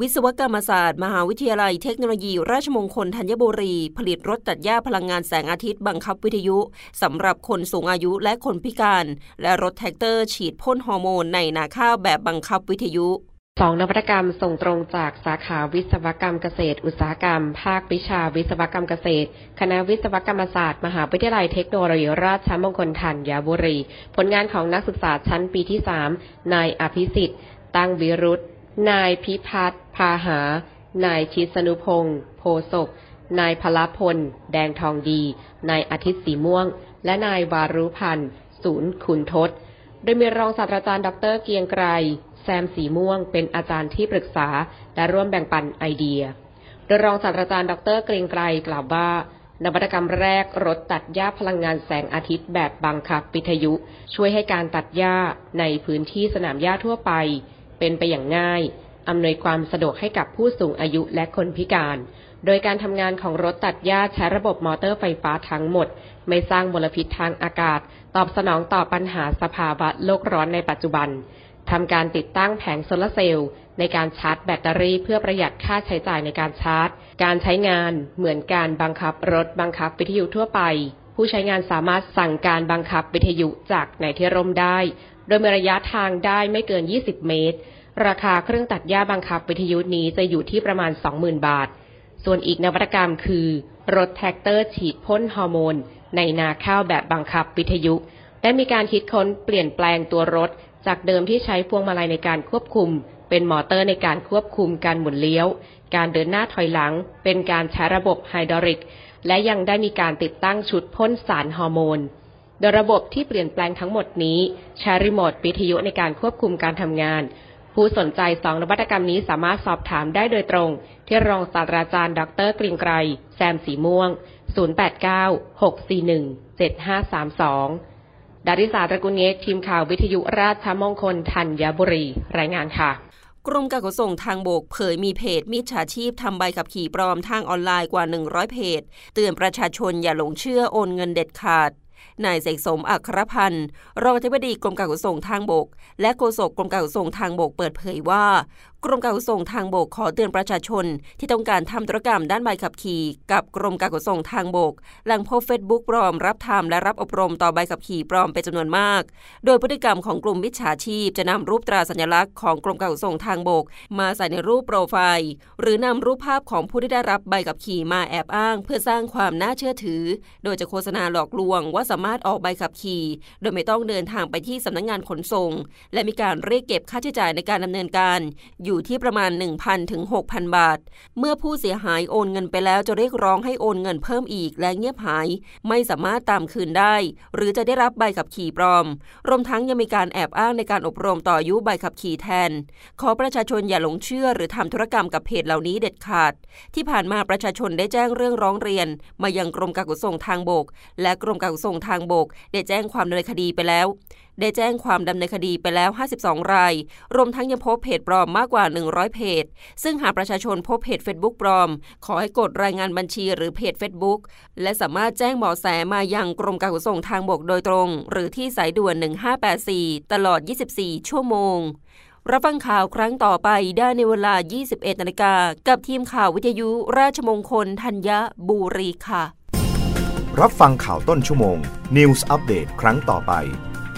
วิศวกรรมศาสตร์ มหาวิทยาลัยเทคโนโลยี ราชมงคลธัญบุรี ผลิตรถตัดหญ้าพลังงานแสงอาทิตย์บังคับวิทยุสำหรับคนสูงอายุและคนพิการ และรถแทรกเตอร์ฉีดพ่นฮอร์โมนในนาข้าวแบบบังคับวิทยุสองนวัตกรรมส่งตรงจากสาขาวิศวกรรมเกษตร อุตสาหกรรม ภาควิชาวิศวกรรมเกษตร คณะวิศวกรรมศาสตร์ มหาวิทยาลัยเทคโนโลยีราชมงคลธัญบุรี ผลงานของนักศึกษาชั้นปีที่สามนายอภิสิทธิ์ ตั้งวิรุธนายพิพัฒน์ พาหา นายชิสนุพงศ์โพศก นายพลพล แดงทองดี นายอาทิตย์สีม่วง และนายวารุพันธ์ ศูนย์ขุนทศ โดยมีรองศาสตราจารย์ดรเกียงไกร แซมสีม่วง เป็นอาจารย์ที่ปรึกษา และร่วมแบ่งปันไอเดีย โดยรองศาสตราจารย์ดรเกรียงไกรกล่าวว่านวัตกรรมแรกรถตัดหญ้าพลังงานแสงอาทิตย์แบบบังคับวิทยุ ช่วยให้การตัดหญ้าในพื้นที่สนามหญ้าทั่วไป เป็นไปอย่างง่าย อำนวยความสะดวกให้กับผู้สูงอายุและคนพิการ โดยการทำงานของรถตัดหญ้าใช้ระบบมอเตอร์ไฟฟ้าทั้งหมด ไม่สร้างมลพิษทางอากาศ ตอบสนองต่อปัญหาสภาวะโลกร้อนในปัจจุบันทำการติดตั้งแผงโซลาเซลล์ในการชาร์จแบตเตอรี่เพื่อประหยัดค่าใช้จ่ายในการชาร์จ การใช้งานเหมือนการบังคับรถบังคับวิทยุทั่วไป ผู้ใช้งานสามารถสั่งการบังคับวิทยุจากในที่ร่มได้ โดยมีระยะทางได้ไม่เกิน 20 เมตร ราคาเครื่องตัดหญ้าบังคับวิทยุนี้จะอยู่ที่ประมาณ 20,000 บาท ส่วนอีกนวัตกรรมคือ รถแทรกเตอร์ฉีดพ่นฮอร์โมน ในนาข้าวแบบบังคับวิทยุได้มีการคิดค้นเปลี่ยนแปลงตัวรถ จากเดิมที่ใช้พวงมาลัยในการควบคุม เป็นมอเตอร์ในการควบคุมการหมุนเลี้ยว การเดินหน้าถอยหลัง เป็นการใช้ระบบไฮดรอลิก และยังได้มีการติดตั้งชุดพ่นสารฮอร์โมน โดยระบบที่เปลี่ยนแปลงทั้งหมดนี้ ใช้รีโมทวิทยุในการควบคุมการทำงาน ผู้สนใจสองนวัตกรรมนี้สามารถสอบถามได้โดยตรง ที่รองศาสตราจารย์ ดรกริงไกร แซมสีม่วง 089 641 7532 ดาริสาตระกุลเงกทีมข่าววิทยุราชมงคลธัญบุรี รายงานค่ะกรมการขนส่งทางบกเผยมีเพจมิจฉาชีพทำใบขับขี่ปลอมทางออนไลน์กว่า 100 เพจ เตือนประชาชนอย่าหลงเชื่อโอนเงินเด็ดขาด นายเสกสมอัครพันธ์รองอธิบดีกรมการขนส่งทางบก และโฆษกกรมการขนส่งทางบกเปิดเผยว่า กรมการขนส่งทางบกขอเตือนประชาชน ที่ต้องการทำธุรกรรมด้านใบขับขี่ กับกรมการขนส่งทางบก หลังพบเฟซบุ๊กปลอมรับทำและรับอบรมต่อใบขับขี่ปลอมเป็นจำนวนมาก โดยพฤติกรรมของกลุ่มมิจฉาชีพ จะนำรูปตราสัญลักษณ์ของกรมการขนส่งทางบก มาใส่ในรูปโปรไฟล์ หรือนำรูปภาพของผู้ที่ได้รับใบขับขี่มาแอบอ้าง เพื่อสร้างความน่าเชื่อถือ โดยจะโฆษณาหลอกลวง ว่าสามารถออกใบขับขี่ โดยไม่ต้องเดินทางไปที่สำนักงงานขนส่ง และมีการเรียกเก็บค่าใช้จ่ายในการดำเนินการอยูู่่ที่ประมาณ1 1,000ถึง6,000 บาท เมื่อผู้เสียหายโอนเงินไปแล้วจะเรียกร้องให้โอนเงินเพิ่มอีกและเงียบหาย ไม่สามารถตามคืนได้ หรือจะได้รับใบขับขี่ปลอม รวมทั้งยังมีการแอบอ้างในการอบรมต่ออายุใบขับขี่แทน ขอประชาชนอย่าหลงเชื่อหรือทำธุรกรรมกับเพจเหล่านี้เด็ดขาด ที่ผ่านมาประชาชนได้แจ้งเรื่องร้องเรียน มายังกรมการขนส่งทางบก และกรมการขนส่งทางบก ได้แจ้งความดำเนินคดีไปแล้ว ได้แจ้งความดำเนินคดีไปแล้ว 52 ราย รวมทั้งยังพบเพจปลอมมากกว่า 100 เพจ ซึ่งหากประชาชนพบเพจ Facebook ปลอม ขอให้กดรายงานบัญชีหรือเพจ Facebook และสามารถแจ้งเบาะแสมายังกรมการขนส่งทางบกโดยตรง หรือที่สายด่วน 1584 ตลอด 24 ชั่วโมงรับฟังข่าวครั้งต่อไปได้ในเวลา 21 นาฬิกา กับทีมข่าววิทยุ ราชมงคลธัญบุรีค่ะ รับฟังข่าวต้นชั่วโมง News อัปเดตครั้งต่อไป